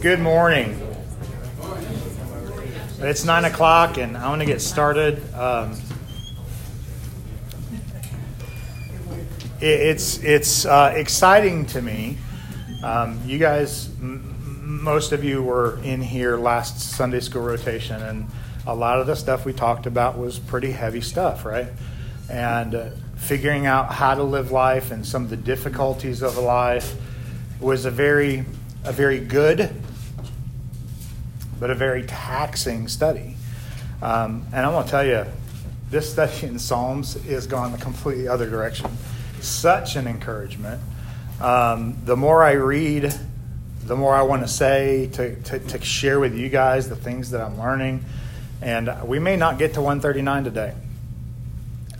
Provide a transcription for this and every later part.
Good morning. It's nine o'clock, and I want to get started. Um, it, it's it's uh, exciting to me. Um, you guys, m- most of you were in here last Sunday school rotation, and a lot of the stuff we talked about was pretty heavy stuff, right? And uh, figuring out how to live life and some of the difficulties of life was a very a very good but a very taxing study. Um, and I'm going to tell you, this study in Psalms is gone the completely other direction. Such an encouragement. Um, the more I read, the more I want to say to, to, to, share with you guys the things that I'm learning. And we may not get to 139 today.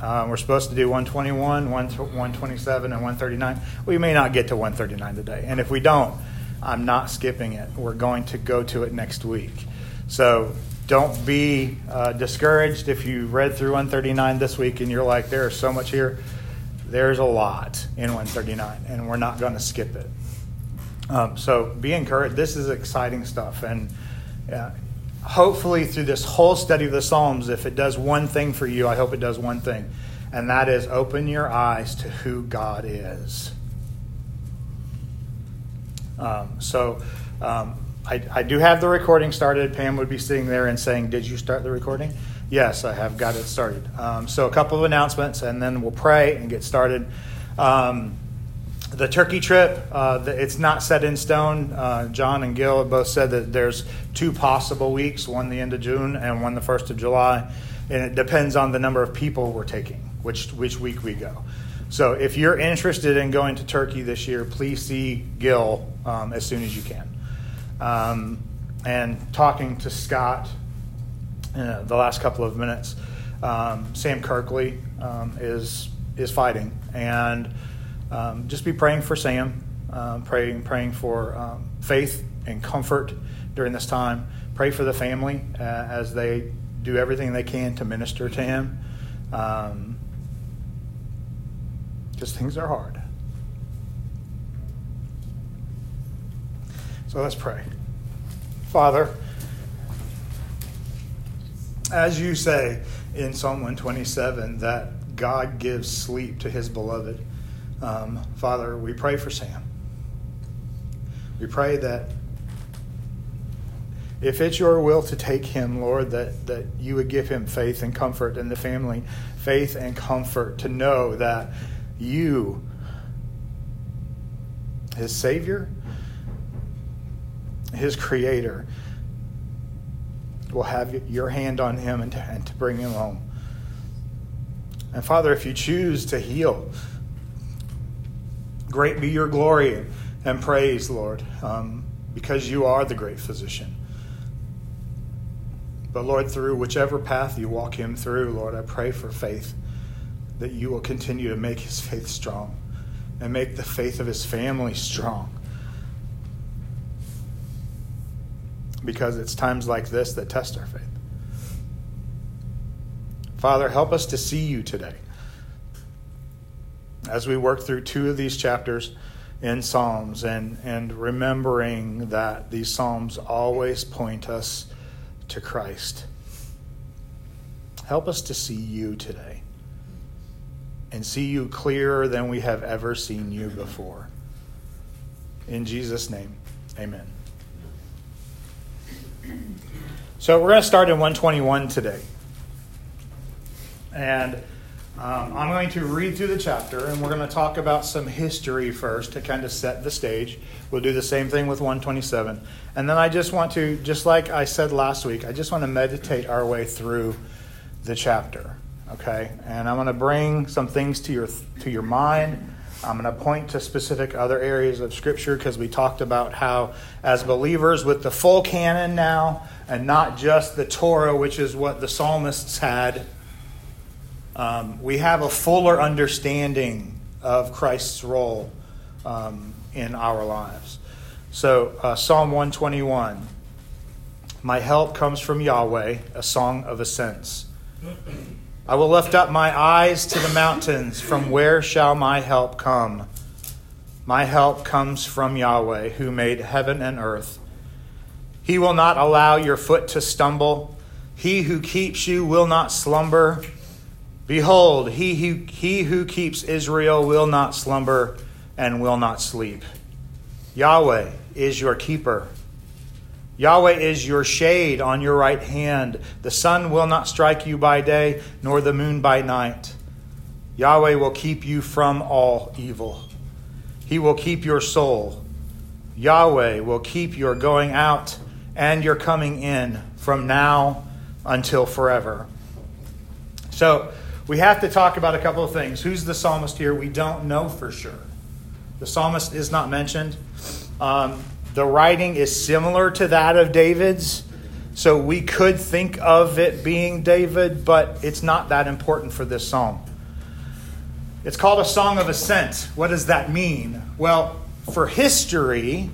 Uh, we're supposed to do 121, 127, and 139. We may not get to 139 today. And if we don't, I'm not skipping it. We're going to go to it next week. So don't be uh, discouraged if you read through 139 this week and you're like, there's so much here. There's a lot in 139, and we're not going to skip it. Um, so be encouraged. This is exciting stuff. And uh, hopefully, through this whole study of the Psalms, if it does one thing for you, I hope it does one thing, and that is open your eyes to who God is. Um, so um, I, I, do have the recording started. Pam would be sitting there and saying, Did you start the recording? Yes, I have got it started. Um, so a couple of announcements, and then we'll pray and get started. Um, the Turkey trip, uh, the, it's not set in stone. Uh, John and Gil have both said that there's two possible weeks, one the end of June and one the first of July. And it depends on the number of people we're taking, which, which week we go. So if you're interested in going to Turkey this year, please see Gil um, as soon as you can. Um, and talking to Scott uh, the last couple of minutes, um, Sam Kirkley um, is is fighting, and um, just be praying for Sam, um, praying praying for faith and comfort during this time. Pray for the family uh, as they do everything they can to minister to him. Um, because things are hard. So let's pray. Father, as you say in Psalm 127 that God gives sleep to his beloved, um, Father, we pray for Sam. We pray that if it's your will to take him, Lord, that, that you would give him faith and comfort and the family faith and comfort to know that you, his Savior, his Creator, will have your hand on him and to, and to bring him home. And Father, if you choose to heal, great be your glory and praise, Lord, um, because you are the great physician. But Lord, through whichever path you walk him through, Lord, I pray for faith that you will continue to make his faith strong and make the faith of his family strong. Because it's times like this that test our faith. Father, help us to see you today. As we work through two of these chapters in Psalms and, and remembering that these Psalms always point us to Christ. Help us to see you today and see you clearer than we have ever seen you before. In Jesus' name, amen. So we're going to start in 121 today. And um, I'm going to read through the chapter, and we're going to talk about some history first to kind of set the stage. We'll do the same thing with 127. And then I just want to, just like I said last week, I just want to meditate our way through the chapter okay? And I'm going to bring some things to your to your mind. I'm going to point to specific other areas of Scripture because we talked about how, as believers with the full canon now, and not just the Torah, which is what the psalmists had, um, we have a fuller understanding of Christ's role um, in our lives. So, uh, Psalm 121 My help comes from Yahweh, a song of ascents. I will lift up my eyes to the mountains. From where shall my help come? My help comes from Yahweh, who made heaven and earth. He will not allow your foot to stumble. He who keeps you will not slumber. Behold, he who, he who keeps Israel will not slumber and will not sleep. Yahweh is your keeper. Yahweh is your shade on your right hand. The sun will not strike you by day, nor the moon by night. Yahweh will keep you from all evil. He will keep your soul. Yahweh will keep your going out and your coming in from now until forever. So, we have to talk about a couple of things. Who's the psalmist here? We don't know for sure. The psalmist is not mentioned. Um, the writing is similar to that of David's, so we could think of it being David, but it's not that important for this psalm. It's called a song of ascent. What does that mean? Well, for history,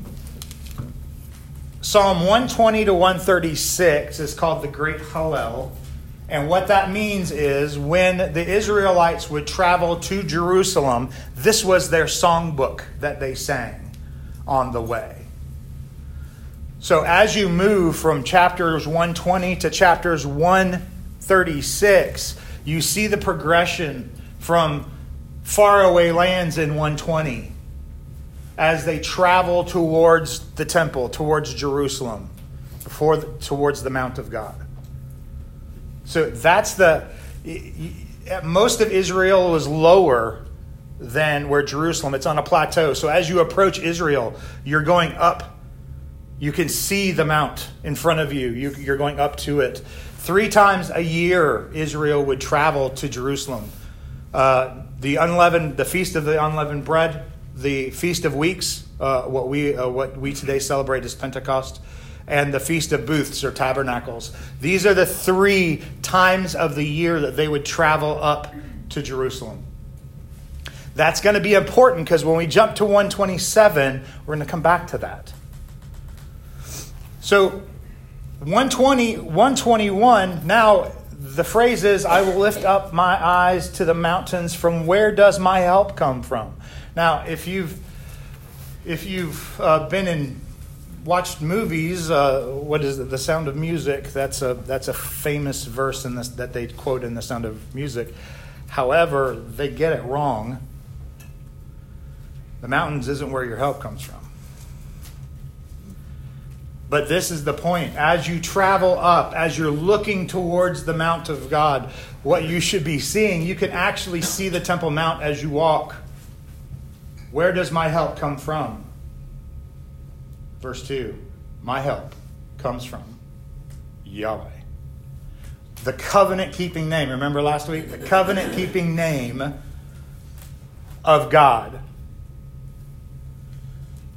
Psalm 120 to 136 is called the Great Hallel. And what that means is when the Israelites would travel to Jerusalem, this was their songbook that they sang on the way. So as you move from chapters 120 to chapters 136, you see the progression from faraway lands in 120 as they travel towards the temple, towards Jerusalem, before the, towards the Mount of God. So that's the most of Israel was lower than where Jerusalem. It's on a plateau. So as you approach Israel, you're going up. You can see the mount in front of you. you are going up to it. Three times a year, Israel would travel to Jerusalem. Uh, the unleavened, the feast of the unleavened bread, the feast of weeks, uh, what we uh, what we today celebrate as Pentecost, and the feast of booths or tabernacles. These are the three times of the year that they would travel up to Jerusalem. That's going to be important because when we jump to 127, we're going to come back to that. So 120, 121, now the phrase is, I will lift up my eyes to the mountains. From where does my help come from? Now, if you've if you've uh, been in watched movies, uh, what is it? The Sound of Music. That's a that's a famous verse in this that they quote in The Sound of Music. However, they get it wrong. The mountains isn't where your help comes from. But this is the point. As you travel up, as you're looking towards the Mount of God, what you should be seeing, you can actually see the Temple Mount as you walk. Where does my help come from? Verse 2 My help comes from Yahweh. The covenant keeping name. Remember last week? The covenant keeping name of God.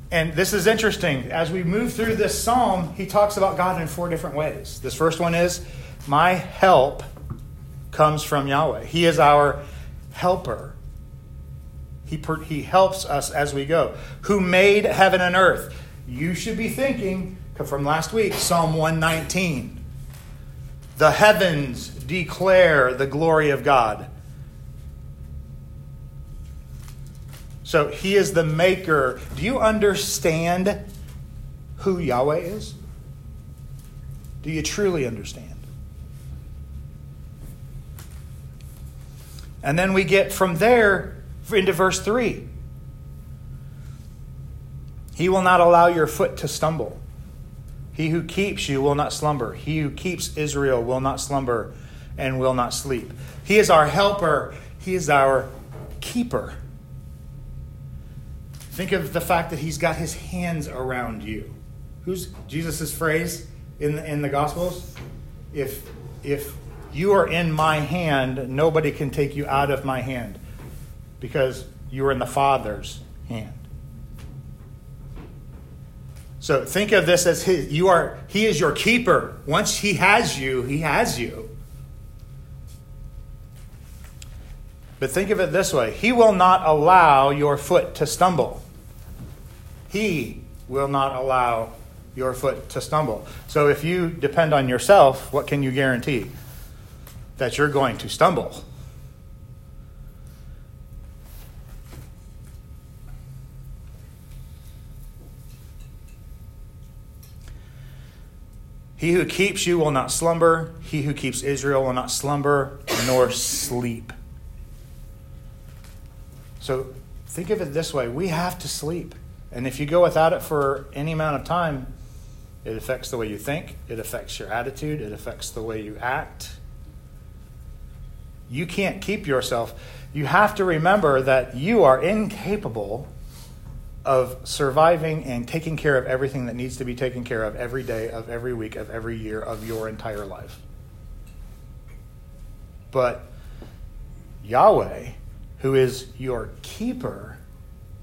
And this is interesting. As we move through this psalm, he talks about God in four different ways. This first one is, My help comes from Yahweh. He is our helper. He, per, he helps us as we go. Who made heaven and earth? You should be thinking from last week, Psalm 119. The heavens declare the glory of God. So he is the maker. Do you understand who Yahweh is? Do you truly understand? And then we get from there into verse 3. He will not allow your foot to stumble. He who keeps you will not slumber. He who keeps Israel will not slumber and will not sleep. He is our helper. He is our keeper. Think of the fact that he's got his hands around you. Who's Jesus' phrase in the, in the Gospels? If, if you are in my hand, nobody can take you out of my hand because you are in the Father's hand. So think of this as his, you are he is your keeper. Once he has you, he has you. But think of it this way He will not allow your foot to stumble. He will not allow your foot to stumble. So if you depend on yourself, what can you guarantee? That you're going to stumble. He who keeps you will not slumber. He who keeps Israel will not slumber nor sleep. So think of it this way we have to sleep. And if you go without it for any amount of time, it affects the way you think, it affects your attitude, it affects the way you act. You can't keep yourself. You have to remember that you are incapable of surviving and taking care of everything that needs to be taken care of every day of every week of every year of your entire life. But Yahweh, who is your keeper,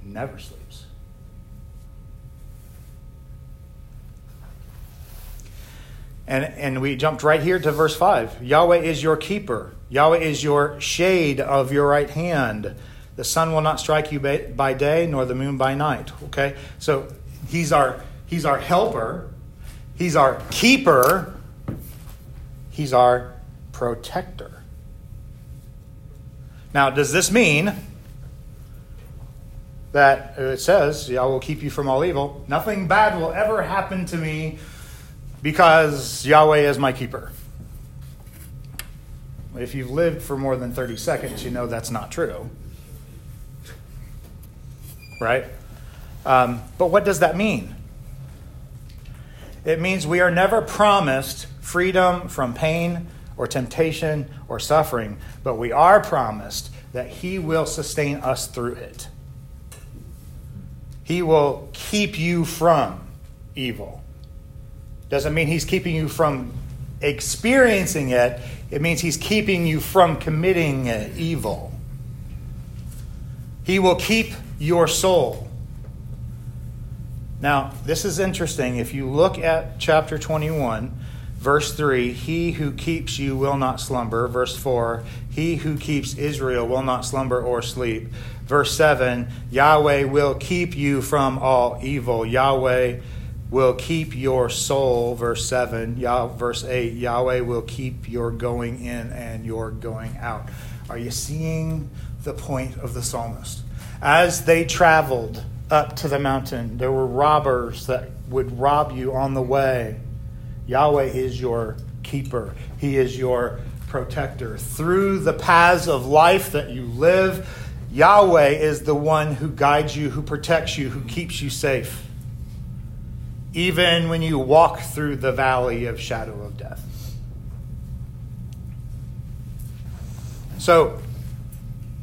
never sleeps. And, and we jumped right here to verse 5. Yahweh is your keeper. Yahweh is your shade of your right hand. The sun will not strike you by day, nor the moon by night. Okay? So he's our, he's our helper, he's our keeper, he's our protector. Now, does this mean that uh, it says, I will keep you from all evil? Nothing bad will ever happen to me because Yahweh is my keeper. If you've lived for more than 30 seconds, you know that's not true right? Um, but what does that mean? It means we are never promised freedom from pain or temptation or suffering, but we are promised that He will sustain us through it. He will keep you from evil. Doesn't mean He's keeping you from experiencing it, it means He's keeping you from committing evil. He will keep your soul. Now, this is interesting. If you look at chapter 21, verse 3, he who keeps you will not slumber. Verse 4, he who keeps Israel will not slumber or sleep. Verse 7, Yahweh will keep you from all evil. Yahweh will keep your soul. Verse 7, Yah, verse 8, Yahweh will keep your going in and your going out. Are you seeing the point of the psalmist? As they traveled up to the mountain, there were robbers that would rob you on the way. Yahweh is your keeper, He is your protector. Through the paths of life that you live, Yahweh is the one who guides you, who protects you, who keeps you safe. Even when you walk through the valley of shadow of death. So,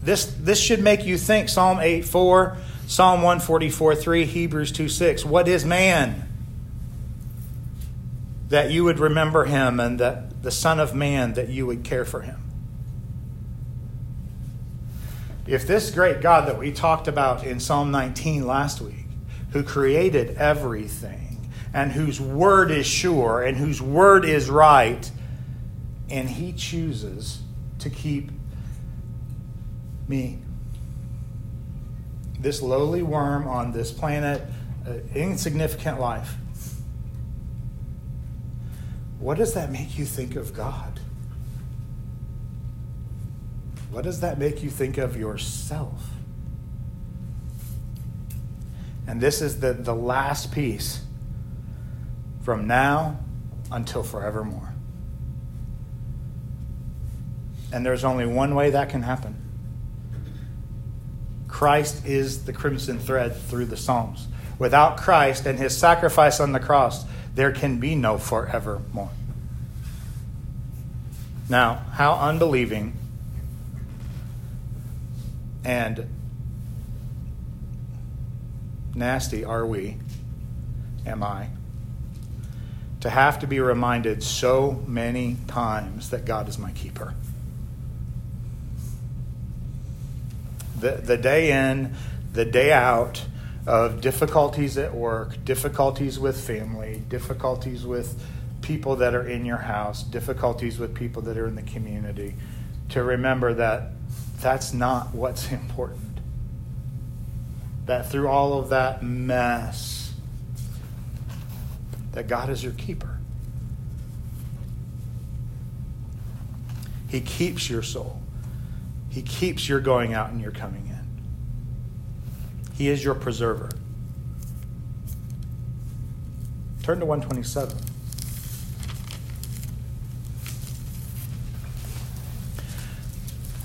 this, this should make you think Psalm 8 4, Psalm 144 3, Hebrews 2 6. What is man? That you would remember him, and that the Son of Man, that you would care for him. If this great God that we talked about in Psalm 19 last week, who created everything, and whose word is sure, and whose word is right, and he chooses to keep me. This lowly worm on this planet, uh, insignificant life. What does that make you think of God? What does that make you think of yourself? And this is the, the last piece from now until forevermore. And there's only one way that can happen Christ is the crimson thread through the Psalms. Without Christ and his sacrifice on the cross, there can be no forevermore. Now, how unbelieving and nasty are we, am I, to have to be reminded so many times that God is my keeper? the, the day in, the day out of difficulties at work, difficulties with family, difficulties with people that are in your house, difficulties with people that are in the community, to remember that that's not what's important. That through all of that mess, that God is your keeper. He keeps your soul. He keeps your going out and your coming in. He is your preserver. Turn to 127.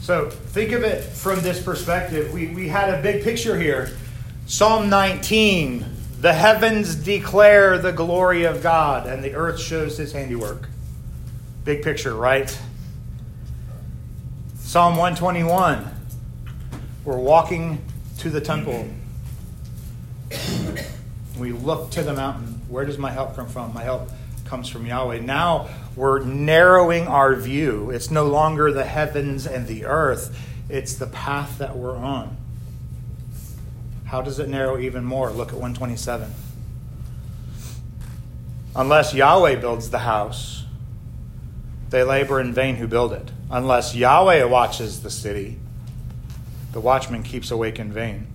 So think of it from this perspective. We, we had a big picture here. Psalm 19 the heavens declare the glory of God, and the earth shows his handiwork. Big picture, right? Psalm 121 We're walking to the temple. We look to the mountain. Where does my help come from? My help comes from Yahweh. Now we're narrowing our view. It's no longer the heavens and the earth, it's the path that we're on. How does it narrow even more? Look at 127. Unless Yahweh builds the house, they labor in vain who build it. Unless Yahweh watches the city, the watchman keeps awake in vain.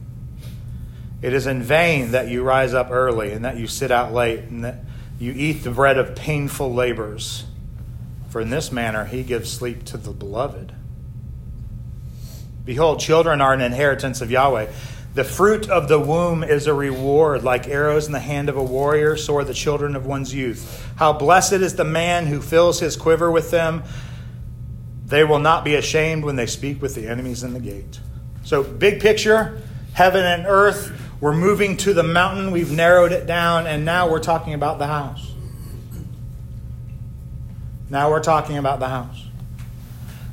It is in vain that you rise up early and that you sit out late and that you eat the bread of painful labors. For in this manner he gives sleep to the beloved. Behold, children are an inheritance of Yahweh. The fruit of the womb is a reward, like arrows in the hand of a warrior, so are the children of one's youth. How blessed is the man who fills his quiver with them. They will not be ashamed when they speak with the enemies in the gate. So, big picture heaven and earth. We're moving to the mountain. We've narrowed it down, and now we're talking about the house. Now we're talking about the house.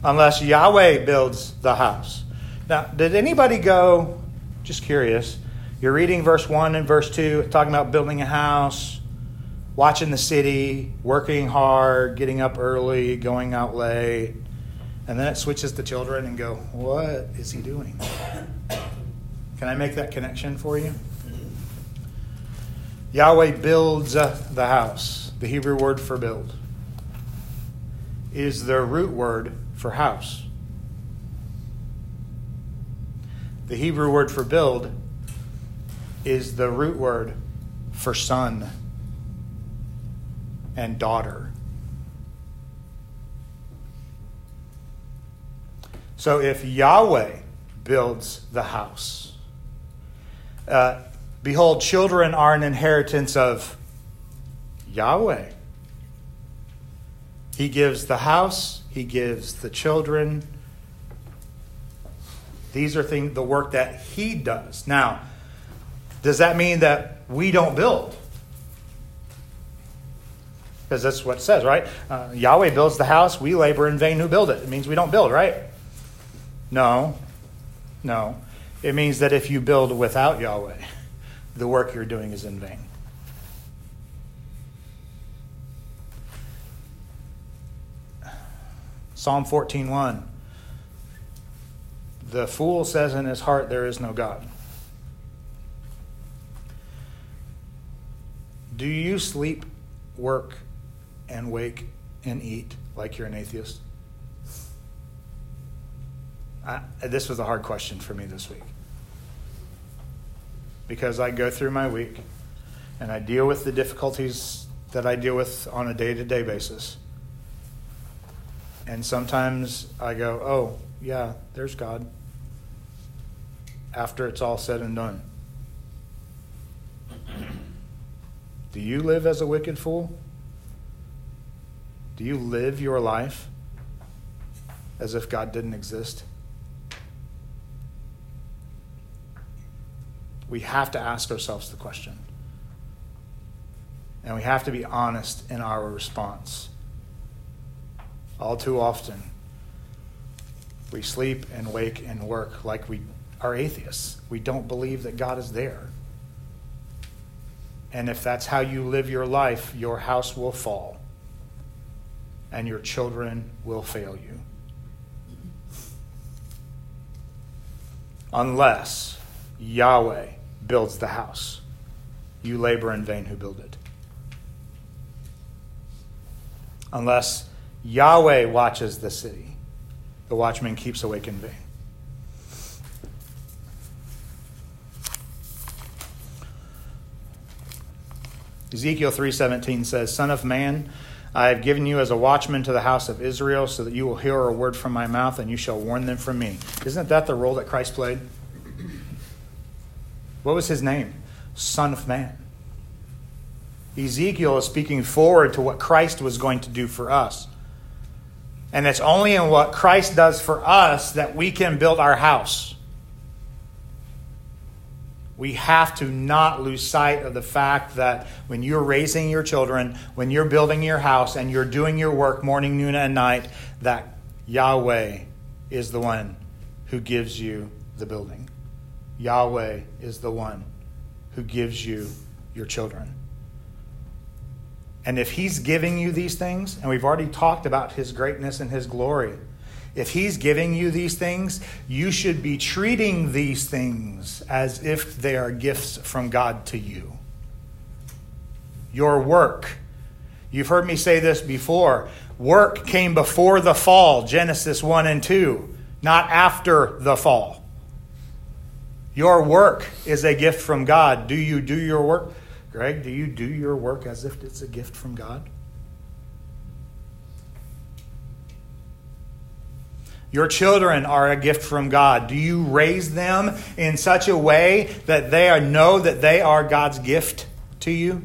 Unless Yahweh builds the house. Now, did anybody go, just curious, you're reading verse 1 and verse 2, talking about building a house, watching the city, working hard, getting up early, going out late, and then it switches to children and go, what is he doing? Can I make that connection for you? Yahweh builds uh, the house. The Hebrew word for build is the root word for house. The Hebrew word for build is the root word for son and daughter. So if Yahweh builds the house, uh, behold, children are an inheritance of Yahweh. He gives the house, he gives the children. These are things, the work that he does. Now, does that mean that we don't build? Because that's what it says, right? Uh, Yahweh builds the house, we labor in vain who build it. It means we don't build, right? No, no. It means that if you build without Yahweh, the work you're doing is in vain. Psalm 14:1 The fool says in his heart there is no God. Do you sleep, work, and wake and eat like you're an atheist? I, this was a hard question for me this week. Because I go through my week and I deal with the difficulties that I deal with on a day to day basis. And sometimes I go, oh, yeah, there's God. After it's all said and done. Do you live as a wicked fool? Do you live your life as if God didn't exist? We have to ask ourselves the question. And we have to be honest in our response. All too often, we sleep and wake and work like we are atheists. We don't believe that God is there. And if that's how you live your life, your house will fall and your children will fail you. Unless Yahweh builds the house, you labor in vain who build it. Unless Yahweh watches the city. The watchman keeps awake in vain. Ezekiel 3:17 says, "Son of man, I have given you as a watchman to the house of Israel so that you will hear a word from my mouth and you shall warn them from me." Isn't that the role that Christ played? What was his name? Son of man. Ezekiel is speaking forward to what Christ was going to do for us. And it's only in what Christ does for us that we can build our house. We have to not lose sight of the fact that when you're raising your children, when you're building your house, and you're doing your work morning, noon, and night, that Yahweh is the one who gives you the building. Yahweh is the one who gives you your children. And if He's giving you these things, and we've already talked about His greatness and His glory, if He's giving you these things, you should be treating these things as if they are gifts from God to you. Your work. You've heard me say this before. Work came before the fall, Genesis 1 and 2, not after the fall. Your work is a gift from God. Do you do your work? Greg, do you do your work as if it's a gift from God? Your children are a gift from God. Do you raise them in such a way that they are, know that they are God's gift to you?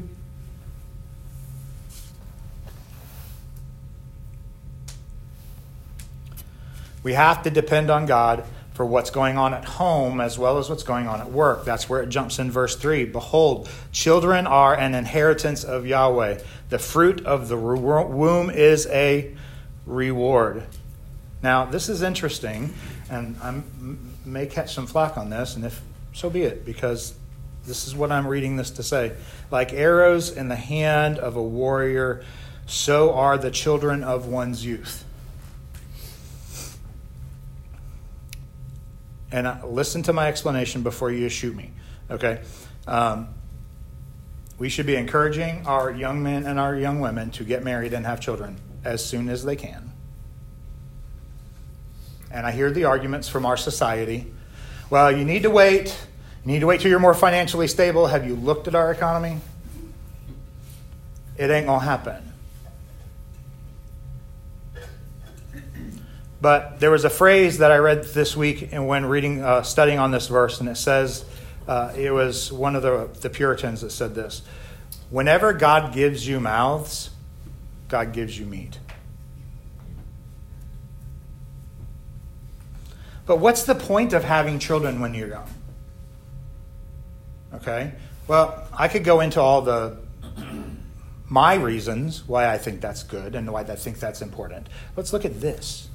We have to depend on God for what's going on at home as well as what's going on at work. That's where it jumps in verse 3. Behold, children are an inheritance of Yahweh. The fruit of the womb is a reward. Now, this is interesting, and I may catch some flack on this, and if so be it, because this is what I'm reading this to say. Like arrows in the hand of a warrior, so are the children of one's youth. and uh, listen to my explanation before you shoot me, okay? Um, we should be encouraging our young men and our young women to get married and have children as soon as they can. And I hear the arguments from our society. Well, you need to wait. You need to wait till you're more financially stable. Have you looked at our economy? It ain't going to happen. But there was a phrase that I read this week and when reading, uh, studying on this verse, and it says, uh, it was one of the, the Puritans that said this Whenever God gives you mouths, God gives you meat. But what's the point of having children when you're young? Okay? Well, I could go into all the my reasons why I think that's good and why I think that's important. Let's look at this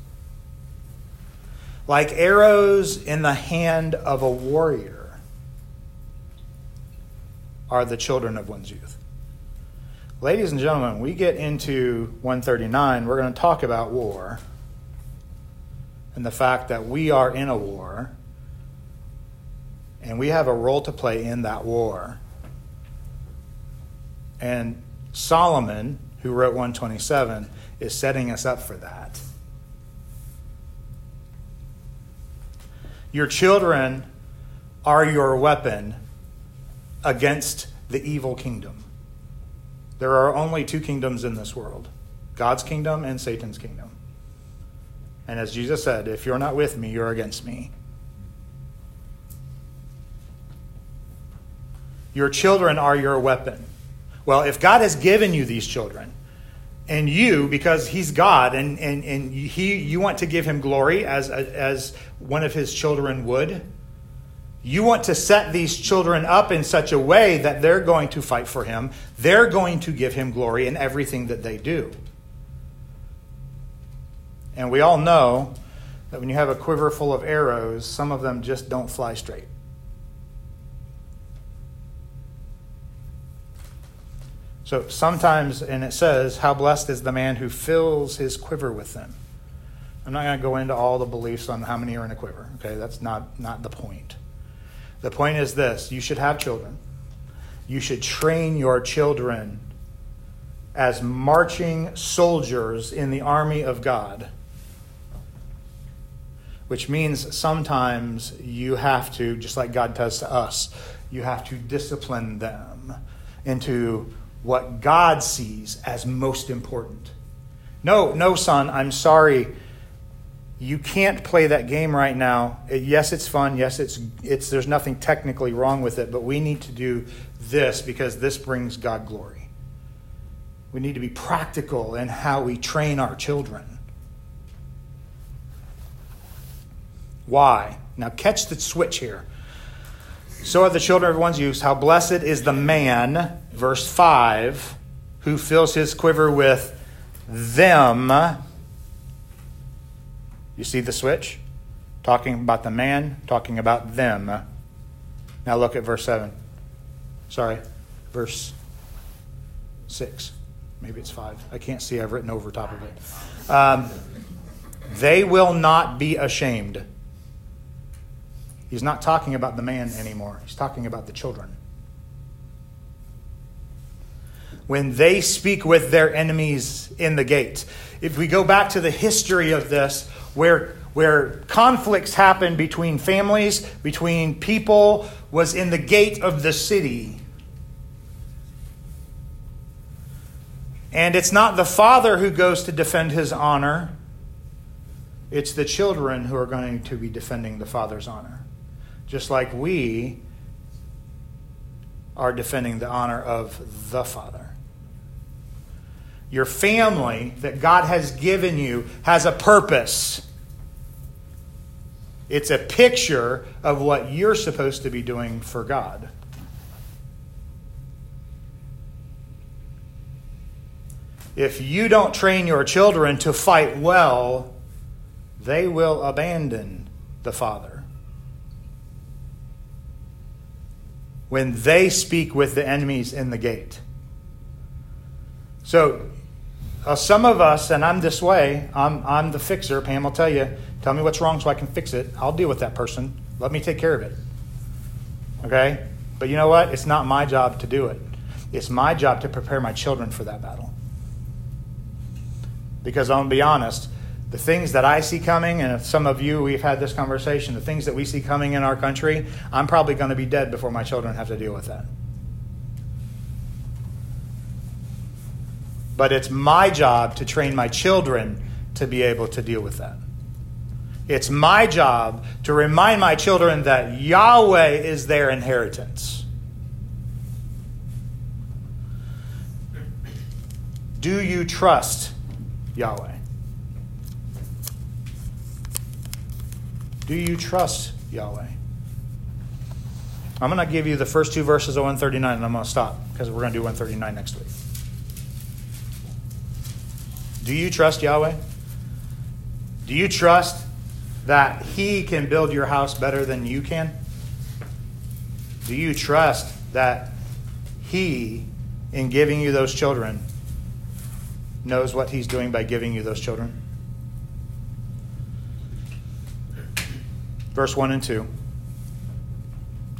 like arrows in the hand of a warrior are the children of one's youth. Ladies and gentlemen, we get into 139, we're going to talk about war and the fact that we are in a war and we have a role to play in that war. And Solomon, who wrote 127, is setting us up for that. Your children are your weapon against the evil kingdom. There are only two kingdoms in this world God's kingdom and Satan's kingdom. And as Jesus said, if you're not with me, you're against me. Your children are your weapon. Well, if God has given you these children, and you because he's god and, and, and he you want to give him glory as, as one of his children would you want to set these children up in such a way that they're going to fight for him they're going to give him glory in everything that they do and we all know that when you have a quiver full of arrows some of them just don't fly straight So sometimes, and it says, How blessed is the man who fills his quiver with them. I'm not going to go into all the beliefs on how many are in a quiver. Okay, that's not, not the point. The point is this you should have children. You should train your children as marching soldiers in the army of God. Which means sometimes you have to, just like God does to us, you have to discipline them into what God sees as most important. No, no, son, I'm sorry. You can't play that game right now. Yes, it's fun. Yes, it's, it's, there's nothing technically wrong with it, but we need to do this because this brings God glory. We need to be practical in how we train our children. Why? Now, catch the switch here. So are the children of one's youth. How blessed is the man, verse 5, who fills his quiver with them. You see the switch? Talking about the man, talking about them. Now look at verse 7. Sorry, verse 6. Maybe it's 5. I can't see. I've written over top of it. Um, they will not be ashamed. He's not talking about the man anymore. He's talking about the children. When they speak with their enemies in the gate. If we go back to the history of this, where, where conflicts happen between families, between people, was in the gate of the city. And it's not the father who goes to defend his honor, it's the children who are going to be defending the father's honor just like we are defending the honor of the Father. Your family that God has given you has a purpose. It's a picture of what you're supposed to be doing for God. If you don't train your children to fight well, they will abandon the Father. When they speak with the enemies in the gate. So, uh, some of us, and I'm this way, I'm, I'm the fixer. Pam will tell you, tell me what's wrong so I can fix it. I'll deal with that person. Let me take care of it. Okay? But you know what? It's not my job to do it. It's my job to prepare my children for that battle. Because I'm going to be honest, the things that I see coming, and if some of you, we've had this conversation, the things that we see coming in our country, I'm probably going to be dead before my children have to deal with that. But it's my job to train my children to be able to deal with that. It's my job to remind my children that Yahweh is their inheritance. Do you trust Yahweh? Do you trust Yahweh? I'm going to give you the first two verses of 139 and I'm going to stop because we're going to do 139 next week. Do you trust Yahweh? Do you trust that He can build your house better than you can? Do you trust that He, in giving you those children, knows what He's doing by giving you those children? Verse 1 and 2.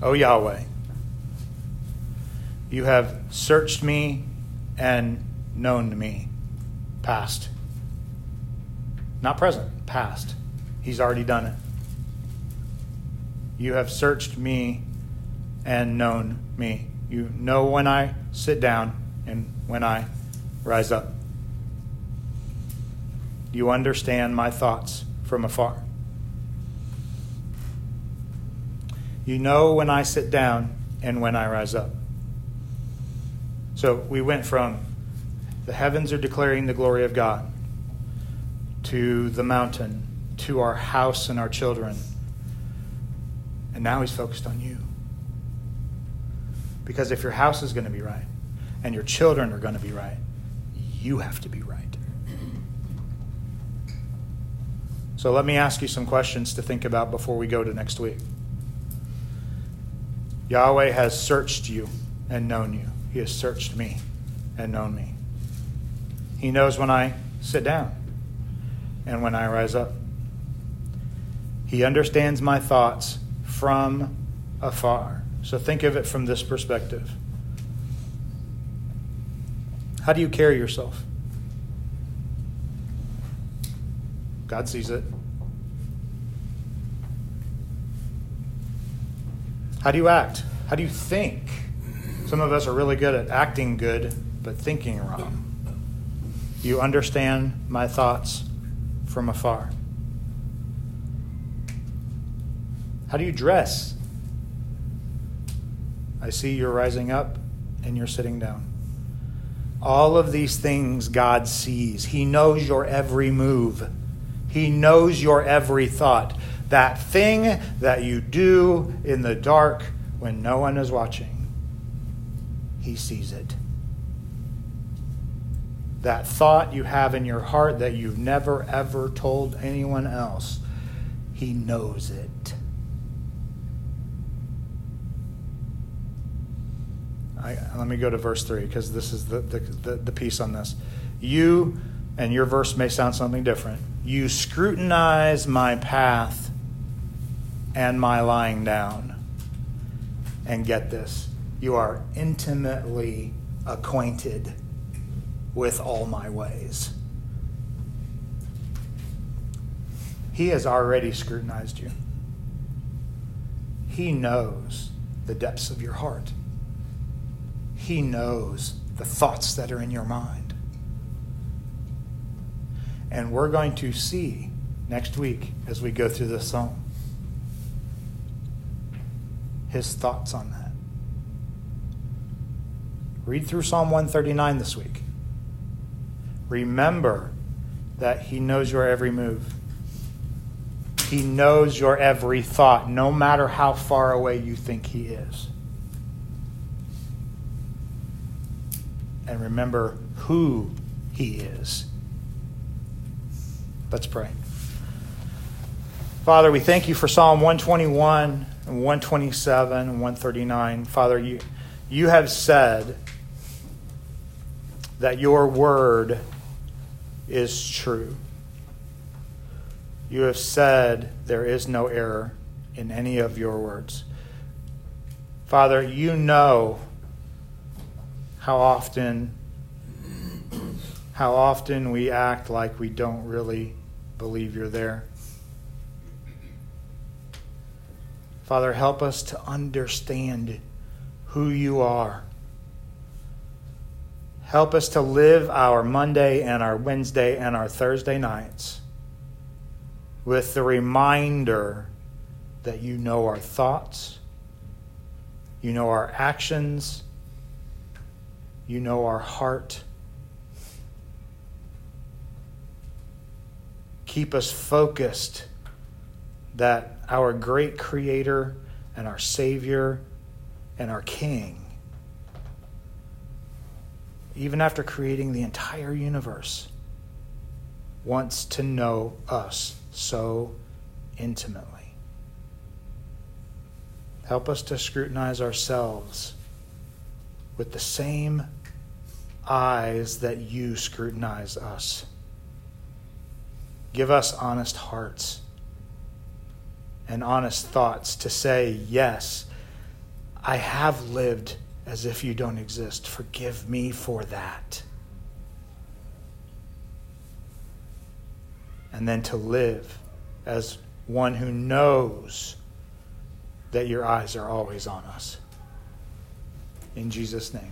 O Yahweh, you have searched me and known me. Past. Not present, past. He's already done it. You have searched me and known me. You know when I sit down and when I rise up. You understand my thoughts from afar. You know when I sit down and when I rise up. So we went from the heavens are declaring the glory of God to the mountain to our house and our children. And now he's focused on you. Because if your house is going to be right and your children are going to be right, you have to be right. So let me ask you some questions to think about before we go to next week. Yahweh has searched you and known you. He has searched me and known me. He knows when I sit down and when I rise up. He understands my thoughts from afar. So think of it from this perspective. How do you carry yourself? God sees it. How do you act? How do you think? Some of us are really good at acting good, but thinking wrong. You understand my thoughts from afar. How do you dress? I see you're rising up and you're sitting down. All of these things God sees. He knows your every move. He knows your every thought. That thing that you do in the dark when no one is watching, He sees it. That thought you have in your heart that you've never ever told anyone else, He knows it. I, let me go to verse 3 because this is the, the, the, the piece on this. You, and your verse may sound something different, you scrutinize my path and my lying down. And get this you are intimately acquainted with all my ways. He has already scrutinized you. He knows the depths of your heart. He knows the thoughts that are in your mind. And we're going to see next week as we go through this psalm his thoughts on that. Read through Psalm 139 this week. Remember that he knows your every move. He knows your every thought, no matter how far away you think he is. And remember who he is. Let's pray. Father, we thank you for Psalm 121 and 127 and 139. Father, you, you have said that your word is true. You have said there is no error in any of your words. Father, you know how often how often we act like we don't really believe you're there. Father, help us to understand who you are. Help us to live our Monday and our Wednesday and our Thursday nights with the reminder that you know our thoughts, you know our actions, you know our heart. Keep us focused that our great Creator and our Savior and our King, even after creating the entire universe, wants to know us so intimately. Help us to scrutinize ourselves with the same eyes that you scrutinize us. Give us honest hearts and honest thoughts to say, Yes, I have lived as if you don't exist. Forgive me for that. And then to live as one who knows that your eyes are always on us. In Jesus' name.